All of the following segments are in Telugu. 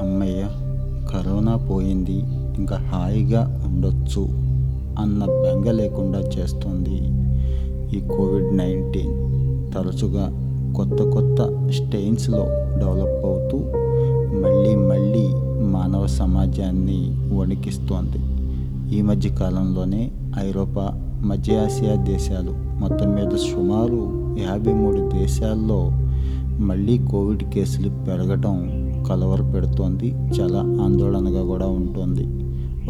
హమ్మయ్య కరోనా పోయింది ఇంకా హాయిగా ఉండొచ్చు అన్న బెంగ లేకుండా చేస్తుంది ఈ కోవిడ్ నైన్టీన్. తరచుగా కొత్త కొత్త స్టెయిన్స్లో డెవలప్ అవుతూ మళ్ళీ మళ్ళీ మానవ సమాజాన్ని వణికిస్తోంది. ఈ మధ్య కాలంలోనే ఐరోపా మధ్య ఆసియా దేశాలు మొత్తం మీద సుమారు యాభై మూడు దేశాల్లో మళ్ళీ కోవిడ్ కేసులు పెరగటం కలవర పెడుతోంది చాలా ఆందోళనగా కూడా ఉంటుంది.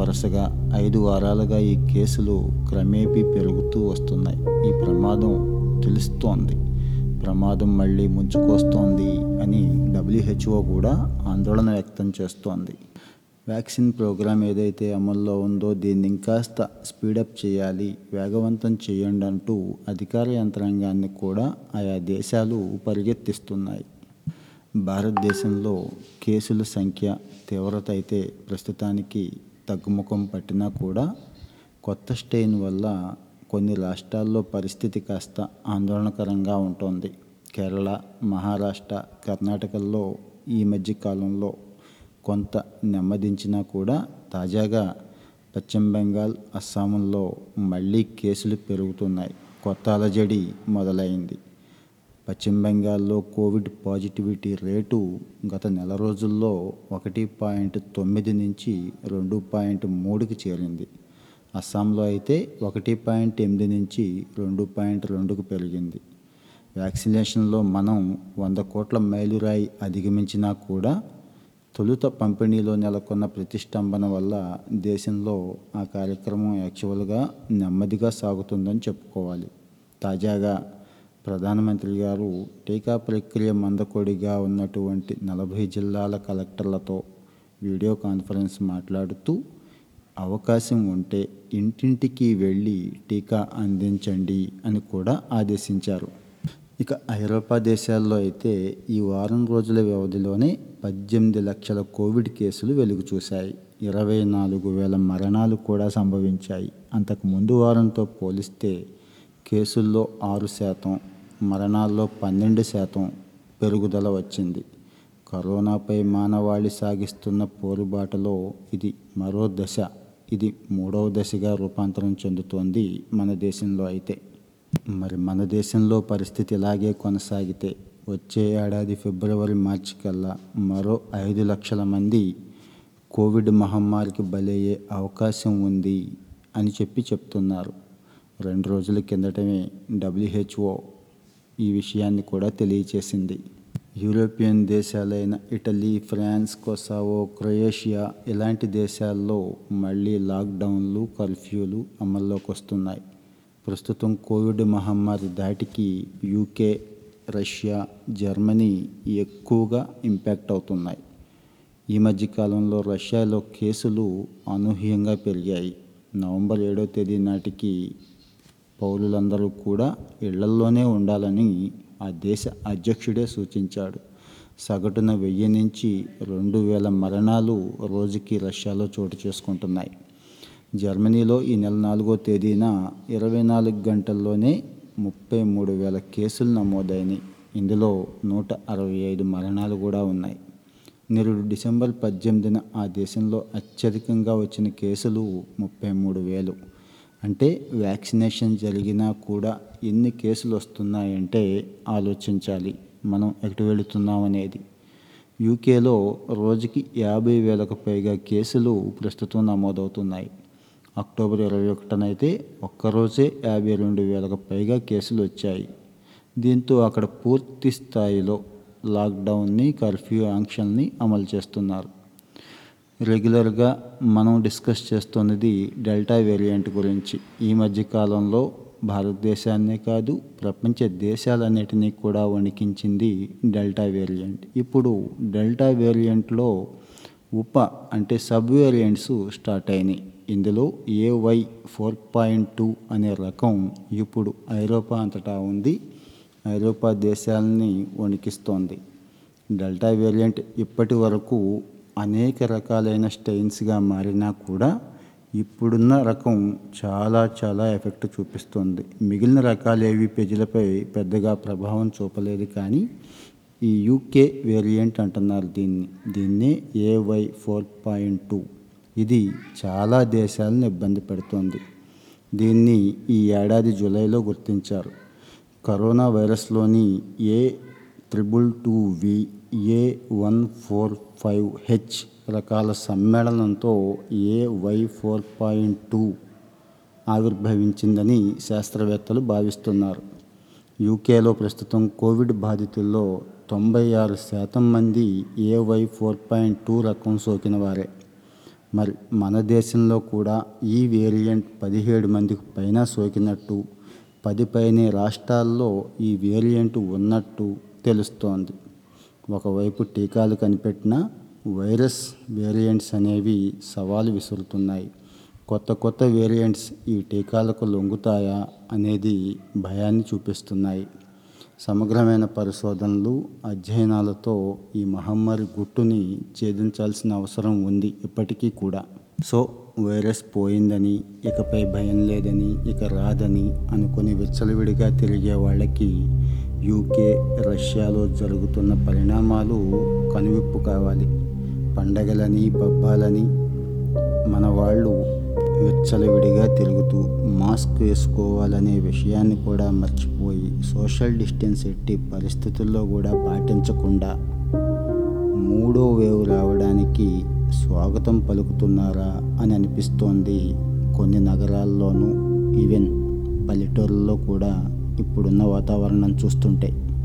వరుసగా ఐదు వారాలుగా ఈ కేసులు క్రమేపీ పెరుగుతూ వస్తున్నాయి. ఈ ప్రమాదం తెలుస్తోంది. ప్రమాదం మళ్ళీ ముంచుకొస్తోంది అని డబ్ల్యూహెచ్ఓ కూడా ఆందోళన వ్యక్తం చేస్తోంది. వ్యాక్సిన్ ప్రోగ్రాం ఏదైతే అమల్లో ఉందో దీన్ని ఇంకాస్త స్పీడప్ చేయాలి వేగవంతం చేయండి అంటూ అధికార యంత్రాంగాన్ని కూడా ఆయా దేశాలు పరిగెత్తిస్తున్నాయి. భారతదేశంలో కేసుల సంఖ్య తీవ్రత అయితే ప్రస్తుతానికి తగ్గుముఖం పట్టినా కూడా కొత్త స్టెయిన్ వల్ల కొన్ని రాష్ట్రాల్లో పరిస్థితి కాస్త ఆందోళనకరంగా ఉంటుంది. కేరళ మహారాష్ట్ర కర్ణాటకల్లో ఈ మధ్య కాలంలో కొంత నెమ్మదించినా కూడా తాజాగా పశ్చిమ బెంగాల్ అస్సాంలో మళ్ళీ కేసులు పెరుగుతున్నాయి. కొత్త అలజడి మొదలైంది. పశ్చిమ బెంగాల్లో కోవిడ్ పాజిటివిటీ రేటు గత నెల రోజుల్లో ఒకటి పాయింట్ తొమ్మిది నుంచి రెండు పాయింట్ మూడుకి చేరింది. అస్సాంలో అయితే ఒకటి పాయింట్ ఎనిమిది నుంచి రెండు పాయింట్ రెండుకు పెరిగింది. వ్యాక్సినేషన్లో మనం వంద కోట్ల మైలురాయి అధిగమించినా కూడా తొలుత పంపిణీలో నెలకొన్న ప్రతిష్టంభన వల్ల దేశంలో ఆ కార్యక్రమం యాక్చువల్గా నెమ్మదిగా సాగుతుందని చెప్పుకోవాలి. తాజాగా ప్రధానమంత్రి గారు టీకా ప్రక్రియ మందకొడిగా ఉన్నటువంటి నలభై జిల్లాల కలెక్టర్లతో వీడియో కాన్ఫరెన్స్ మాట్లాడుతూ అవకాశం ఉంటే ఇంటింటికి వెళ్ళి టీకా అందించండి అని కూడా ఆదేశించారు. ఇక ఐరోపా దేశాల్లో అయితే ఈ వారం రోజుల వ్యవధిలోనే పద్దెనిమిది లక్షల కోవిడ్ కేసులు వెలుగు చూశాయి. ఇరవై నాలుగు వేల మరణాలు కూడా సంభవించాయి. అంతకు ముందు వారంతో పోలిస్తే కేసుల్లో ఆరు శాతం మరణాల్లో పన్నెండు శాతం పెరుగుదల వచ్చింది. కరోనాపై మానవాళి సాగిస్తున్న పోరుబాటలో ఇది మరో దశ. ఇది మూడవ దశగా రూపాంతరం చెందుతోంది మన దేశంలో అయితే. మరి మన దేశంలో పరిస్థితి ఇలాగే కొనసాగితే వచ్చే ఏడాది ఫిబ్రవరి మార్చి కల్లా మరో ఐదు లక్షల మంది కోవిడ్ మహమ్మారికి బలయ్యే అవకాశం ఉంది అని చెప్పి చెప్తున్నారు. రెండు రోజుల కిందటమే డబ్ల్యూహెచ్ఓ ఈ విషయాన్ని కూడా తెలియచేసింది. యూరోపియన్ దేశాలైన ఇటలీ ఫ్రాన్స్ కొసావో క్రొయేషియా ఇలాంటి దేశాల్లో మళ్ళీ లాక్డౌన్లు కర్ఫ్యూలు అమల్లోకి వస్తున్నాయి. ప్రస్తుతం కోవిడ్ మహమ్మారి దాటికి యూకే రష్యా జర్మనీ ఎక్కువగా ఇంపాక్ట్ అవుతున్నాయి. ఈ మధ్యకాలంలో రష్యాలో కేసులు అనూహ్యంగా పెరిగాయి. నవంబర్ ఏడో తేదీ నాటికి పౌరులందరూ కూడా ఇళ్ళల్లోనే ఉండాలని ఆ దేశ అధ్యక్షుడే సూచించాడు. సగటున వెయ్యి నుంచి రెండు వేల మరణాలు రోజుకి రష్యాలో చోటు చేసుకుంటున్నాయి. జర్మనీలో ఈ నెల నాలుగో తేదీన ఇరవై నాలుగు గంటల్లోనే ముప్పై మూడు వేల కేసులు నమోదైనాయి. ఇందులో నూట అరవై ఐదు మరణాలు కూడా ఉన్నాయి. నిరుడు డిసెంబర్ పద్దెనిమిదిన ఆ దేశంలో అత్యధికంగా వచ్చిన కేసులు ముప్పై మూడు వేలు. అంటే వ్యాక్సినేషన్ జరిగినా కూడా ఎన్ని కేసులు వస్తున్నాయంటే ఆలోచించాలి. మనం ఎటు వెళుతున్నాం అనేది. యూకేలో రోజుకి యాభై వేలకు పైగా కేసులు ప్రస్తుతం నమోదవుతున్నాయి. అక్టోబర్ ఇరవై ఒకటినైతే ఒక్కరోజే యాభై రెండు వేలకు పైగా కేసులు వచ్చాయి. దీంతో అక్కడ పూర్తి స్థాయిలో లాక్డౌన్ని కర్ఫ్యూ ఆంక్షల్ని అమలు చేస్తున్నారు. రెగ్యులర్గా మనం డిస్కస్ చేస్తున్నది డెల్టా వేరియంట్ గురించి. ఈ మధ్య కాలంలో భారతదేశాన్నే కాదు ప్రపంచ దేశాలన్నిటినీ కూడా వణికించింది డెల్టా వేరియంట్. ఇప్పుడు డెల్టా వేరియంట్లో ఉప అంటే సబ్ వేరియంట్స్ స్టార్ట్ అయినాయి. ఇందులో ఏవై ఫోర్ పాయింట్ టూ అనే రకం ఇప్పుడు ఐరోపా అంతటా ఉంది. ఐరోపా దేశాలని వణికిస్తోంది. డెల్టా వేరియంట్ ఇప్పటి వరకు అనేక రకాలైన స్టెయిన్స్గా మారినా కూడా ఇప్పుడున్న రకం చాలా చాలా ఎఫెక్ట్ చూపిస్తుంది. మిగిలిన రకాలు ఏవి ప్రజలపై పెద్దగా ప్రభావం చూపలేదు కానీ ఈ యూకే వేరియంట్ అంటున్నారు దీన్ని. దీన్నే ఏవై ఫోర్ పాయింట్ టూ. ఇది చాలా దేశాలను ఇబ్బంది పెడుతోంది. దీన్ని ఈ ఏడాది జూలైలో గుర్తించారు. Corona వైరస్లోని A triple two V A one four five H రకాల సమ్మేళనంతో A Y four point two ఆవిర్భవించిందని శాస్త్రవేత్తలు భావిస్తున్నారు. యూకేలో ప్రస్తుతం కోవిడ్ బాధితుల్లో తొంభై ఆరు శాతం మంది ఏవై ఫోర్ పాయింట్ టూ రకం సోకిన వారే. మరి మన దేశంలో కూడా ఈ వేరియంట్ పదిహేడు మందికి పైన సోకినట్టు పది పైనే రాష్ట్రాల్లో ఈ వేరియంట్ ఉన్నట్టు తెలుస్తోంది. ఒకవైపు టీకాలు కనిపెట్టిన వైరస్ వేరియంట్స్ అనేవి సవాలు విసురుతున్నాయి. కొత్త కొత్త వేరియంట్స్ ఈ టీకాలకు లొంగుతాయా అనేది భయాన్ని చూపిస్తున్నాయి. సమగ్రమైన పరిశోధనలు అధ్యయనాలతో ఈ మహమ్మారి గుట్టుని ఛేదించాల్సిన అవసరం ఉంది ఇప్పటికీ కూడా. సో వైరస్ పోయిందని ఇకపై భయం లేదని ఇక రాదని అనుకుని విచ్చలవిడిగా తిరిగే వాళ్ళకి యూకే రష్యాలో జరుగుతున్న పరిణామాలు కనువిప్పు కావాలి. పండగలని పబ్బాలని మన వాళ్ళు విచ్చలవిడిగా తిరుగుతూ మాస్క్ వేసుకోవాలనే విషయాన్ని కూడా మర్చిపోయి సోషల్ డిస్టెన్స్ ఎట్టి పరిస్థితుల్లో కూడా పాటించకుండా మూడో వేవ్ రావడానికి స్వాగతం పలుకుతున్నారా అని అనిపిస్తోంది కొన్ని నగరాల్లోనూ. ఈవెన్ పల్లెటూరుల్లో కూడా ఇప్పుడున్న వాతావరణం చూస్తుంటే.